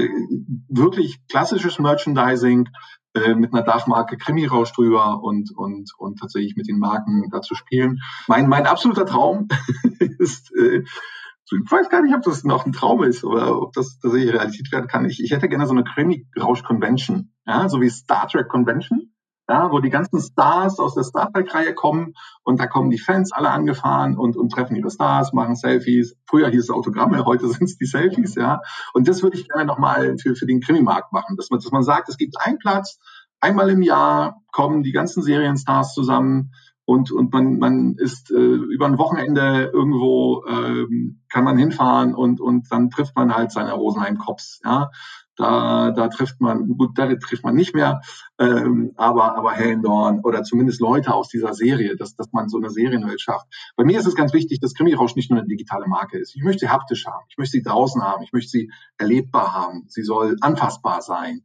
wirklich klassisches Merchandising äh, mit einer Dachmarke Krimi-Rausch drüber und, und, und tatsächlich mit den Marken da zu spielen. Mein, mein absoluter Traum ist, äh, ich weiß gar nicht, ob das noch ein Traum ist oder ob das tatsächlich Realität werden kann. Ich, ich hätte gerne so eine Krimi-Rausch-Convention, ja, so wie Star Trek Convention ja, wo die ganzen Stars aus der Star Trek-Reihe kommen und da kommen die Fans alle angefahren und, und treffen ihre Stars, machen Selfies. Früher hieß es Autogramme, heute sind es die Selfies, ja. Und das würde ich gerne nochmal für, für den Krimimarkt machen, dass man, dass man sagt, es gibt einen Platz, einmal im Jahr kommen die ganzen Serienstars zusammen und, und man, man ist äh, über ein Wochenende irgendwo, ähm, kann man hinfahren und, und dann trifft man halt seine Rosenheim-Cops. Ja? Da, da trifft man, gut, da trifft man nicht mehr, ähm, aber, aber Hellendorn oder zumindest Leute aus dieser Serie, dass, dass man so eine Serienwelt schafft. Bei mir ist es ganz wichtig, dass Krimi-Rausch nicht nur eine digitale Marke ist. Ich möchte sie haptisch haben, ich möchte sie draußen haben, ich möchte sie erlebbar haben, sie soll anfassbar sein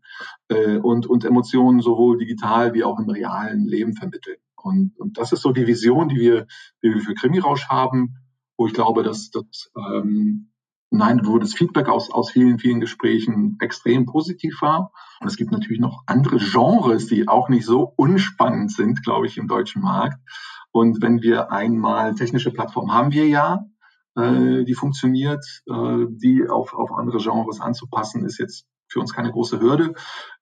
äh, und, und Emotionen sowohl digital wie auch im realen Leben vermitteln. Und, und das ist so die Vision, die wir, die wir für Krimirausch haben, wo ich glaube, dass, dass ähm, nein, wo das Feedback aus, aus vielen, vielen Gesprächen extrem positiv war. Und es gibt natürlich noch andere Genres, die auch nicht so unspannend sind, glaube ich, im deutschen Markt. Und wenn wir einmal technische Plattform haben wir ja, äh, die funktioniert, äh, die auf, auf andere Genres anzupassen, ist jetzt für uns keine große Hürde.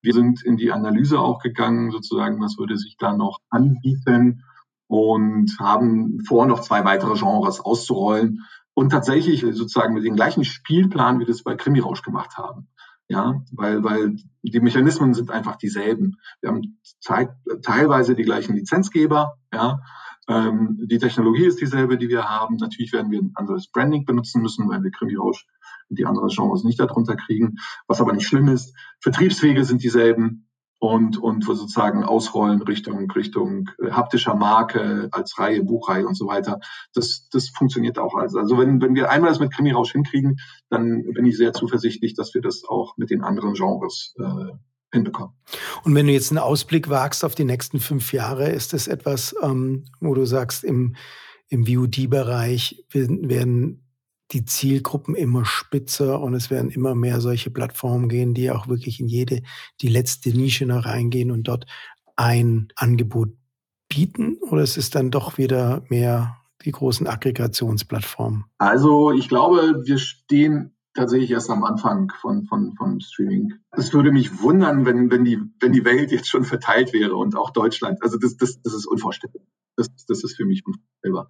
Wir sind in die Analyse auch gegangen, sozusagen, was würde sich da noch anbieten und haben vor, noch zwei weitere Genres auszurollen und tatsächlich sozusagen mit dem gleichen Spielplan, wie wir das bei Krimirausch gemacht haben. Ja, weil, weil die Mechanismen sind einfach dieselben. Wir haben zeit, teilweise die gleichen Lizenzgeber, ja, ähm, die Technologie ist dieselbe, die wir haben. Natürlich werden wir ein anderes Branding benutzen müssen, weil wir Krimirausch die anderen Genres nicht darunter kriegen, was aber nicht schlimm ist. Vertriebswege sind dieselben und, und sozusagen ausrollen Richtung, Richtung äh, haptischer Marke als Reihe, Buchreihe und so weiter. Das, das funktioniert auch alles. Also wenn, wenn wir einmal das mit Krimirausch hinkriegen, dann bin ich sehr zuversichtlich, dass wir das auch mit den anderen Genres äh, hinbekommen. Und wenn du jetzt einen Ausblick wagst auf die nächsten fünf Jahre, ist das etwas, ähm, wo du sagst, im, im VOD-Bereich werden die Zielgruppen immer spitzer und es werden immer mehr solche Plattformen gehen, die auch wirklich in jede, die letzte Nische noch reingehen und dort ein Angebot bieten? Oder ist es dann doch wieder mehr die großen Aggregationsplattformen? Also ich glaube, wir stehen tatsächlich erst am Anfang von, von, von Streaming. Es würde mich wundern, wenn, wenn, die, wenn die Welt jetzt schon verteilt wäre und auch Deutschland. Also das, das, das ist unvorstellbar. Das, das ist für mich unvorstellbar.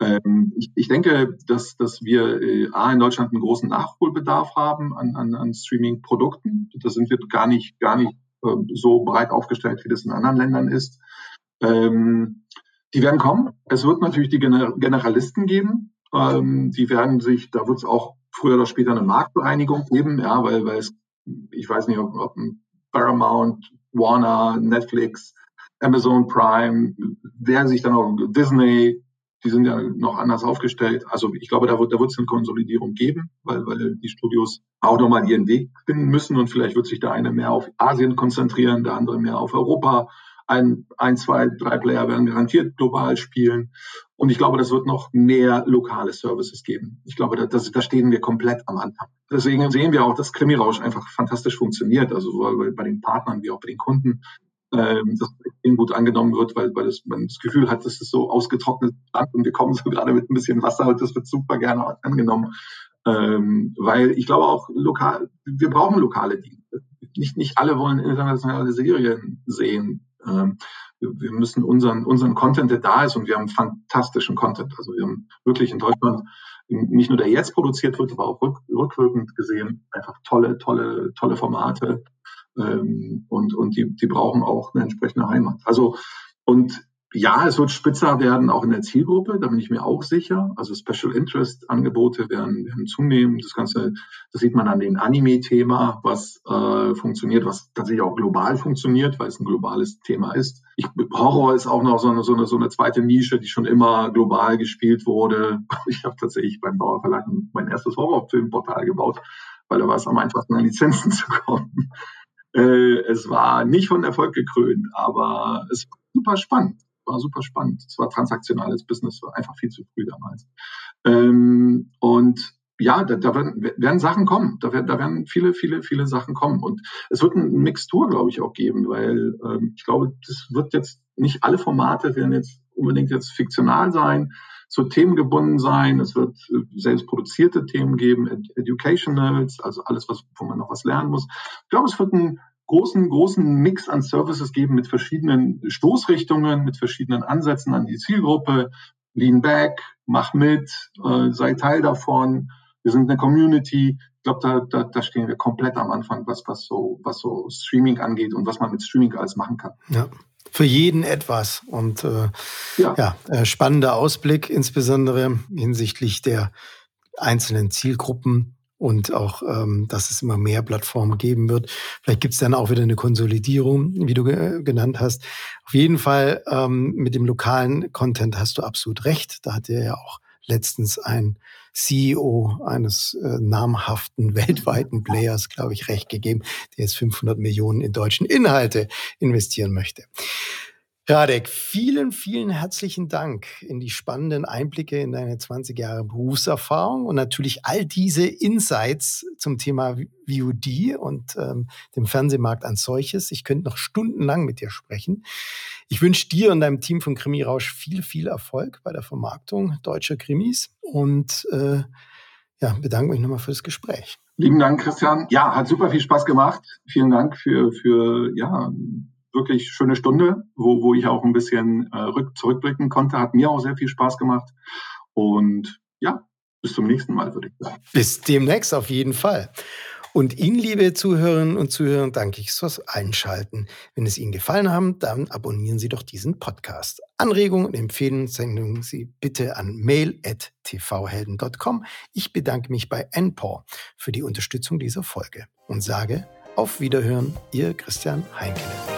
Ähm, ich, ich denke, dass, dass wir äh, A, in Deutschland einen großen Nachholbedarf haben an, an, an Streaming-Produkten. Da sind wir gar nicht, gar nicht äh, so breit aufgestellt, wie das in anderen Ländern ist. Ähm, die werden kommen. Es wird natürlich die Gener Generalisten geben. Ähm, die werden sich, da wird es auch früher oder später eine Marktbereinigung geben, ja, weil, weil es, ich weiß nicht, ob, ob Paramount, Warner, Netflix, Amazon Prime, wer sich dann auch Disney, die sind ja noch anders aufgestellt. Also ich glaube, da wird es eine Konsolidierung geben, weil, weil die Studios auch nochmal ihren Weg finden müssen und vielleicht wird sich der eine mehr auf Asien konzentrieren, der andere mehr auf Europa. Ein, ein, zwei, drei Player werden garantiert global spielen. Und ich glaube, das wird noch mehr lokale Services geben. Ich glaube, da, das, da stehen wir komplett am Anfang. Deswegen sehen wir auch, dass Krimirausch einfach fantastisch funktioniert, also sowohl bei den Partnern wie auch bei den Kunden das extrem gut angenommen wird, weil, weil das, man das Gefühl hat, das ist so ausgetrocknet Land und wir kommen so gerade mit ein bisschen Wasser und das wird super gerne angenommen. Ähm, weil ich glaube auch lokal, wir brauchen lokale Dienste. Nicht, nicht alle wollen internationale Serien sehen. Ähm, wir, wir müssen unseren, unseren Content, der da ist, und wir haben fantastischen Content. Also wir haben wirklich in Deutschland nicht nur der jetzt produziert wird, aber auch rück, rückwirkend gesehen einfach tolle, tolle, tolle Formate, ähm, und, und die, die brauchen auch eine entsprechende Heimat. Also, und ja, es wird spitzer werden, auch in der Zielgruppe, da bin ich mir auch sicher. Also Special Interest Angebote werden, werden zunehmen. Das Ganze, das sieht man an dem Anime-Thema, was äh, funktioniert, was tatsächlich auch global funktioniert, weil es ein globales Thema ist. Ich, Horror ist auch noch so eine, so, eine, so eine zweite Nische, die schon immer global gespielt wurde. Ich habe tatsächlich beim Bauer Verlag mein erstes Horrorfilmportal gebaut, weil da war es am einfachsten an Lizenzen zu kommen. Äh, es war nicht von Erfolg gekrönt, aber es war super spannend. War super spannend. Es war transaktionales Business, war einfach viel zu früh damals. Ähm, und ja, da, da werden, werden, Sachen kommen. Da werden, da werden viele, viele, viele Sachen kommen. Und es wird eine Mixtur, glaube ich, auch geben, weil ähm, ich glaube, das wird jetzt nicht alle Formate werden jetzt unbedingt jetzt fiktional sein, zu Themen gebunden sein. Es wird äh, selbst produzierte Themen geben, Ed Educationals, also alles, was, wo man noch was lernen muss. Ich glaube, es wird einen großen, großen Mix an Services geben mit verschiedenen Stoßrichtungen, mit verschiedenen Ansätzen an die Zielgruppe. Lean back, mach mit, äh, sei Teil davon. Wir sind eine Community. Ich glaube, da, da, da stehen wir komplett am Anfang, was, was, so, was so Streaming angeht und was man mit Streaming alles machen kann. Ja. für jeden etwas. Und äh, ja, ja äh, spannender Ausblick, insbesondere hinsichtlich der einzelnen Zielgruppen und auch, ähm, dass es immer mehr Plattformen geben wird. Vielleicht gibt es dann auch wieder eine Konsolidierung, wie du ge genannt hast. Auf jeden Fall ähm, mit dem lokalen Content hast du absolut recht. Da hat dir ja auch letztens ein CEO eines äh, namhaften weltweiten Players, glaube ich, recht gegeben, der jetzt 500 Millionen in deutschen Inhalte investieren möchte. Radek, vielen, vielen herzlichen Dank in die spannenden Einblicke in deine 20 Jahre Berufserfahrung und natürlich all diese Insights zum Thema VOD und ähm, dem Fernsehmarkt als solches. Ich könnte noch stundenlang mit dir sprechen. Ich wünsche dir und deinem Team von Krimi Rausch viel, viel Erfolg bei der Vermarktung deutscher Krimis und äh, ja, bedanke mich nochmal für das Gespräch. Lieben Dank, Christian. Ja, hat super viel Spaß gemacht. Vielen Dank für, für ja, wirklich schöne Stunde, wo, wo ich auch ein bisschen äh, rück, zurückblicken konnte. Hat mir auch sehr viel Spaß gemacht. Und ja, bis zum nächsten Mal, würde ich sagen. Bis demnächst auf jeden Fall. Und Ihnen, liebe Zuhörerinnen und Zuhörer, danke ich fürs Einschalten. Wenn es Ihnen gefallen hat, dann abonnieren Sie doch diesen Podcast. Anregungen und Empfehlungen senden Sie bitte an mail.tvhelden.com. Ich bedanke mich bei NPOR für die Unterstützung dieser Folge und sage auf Wiederhören, Ihr Christian Heinkele.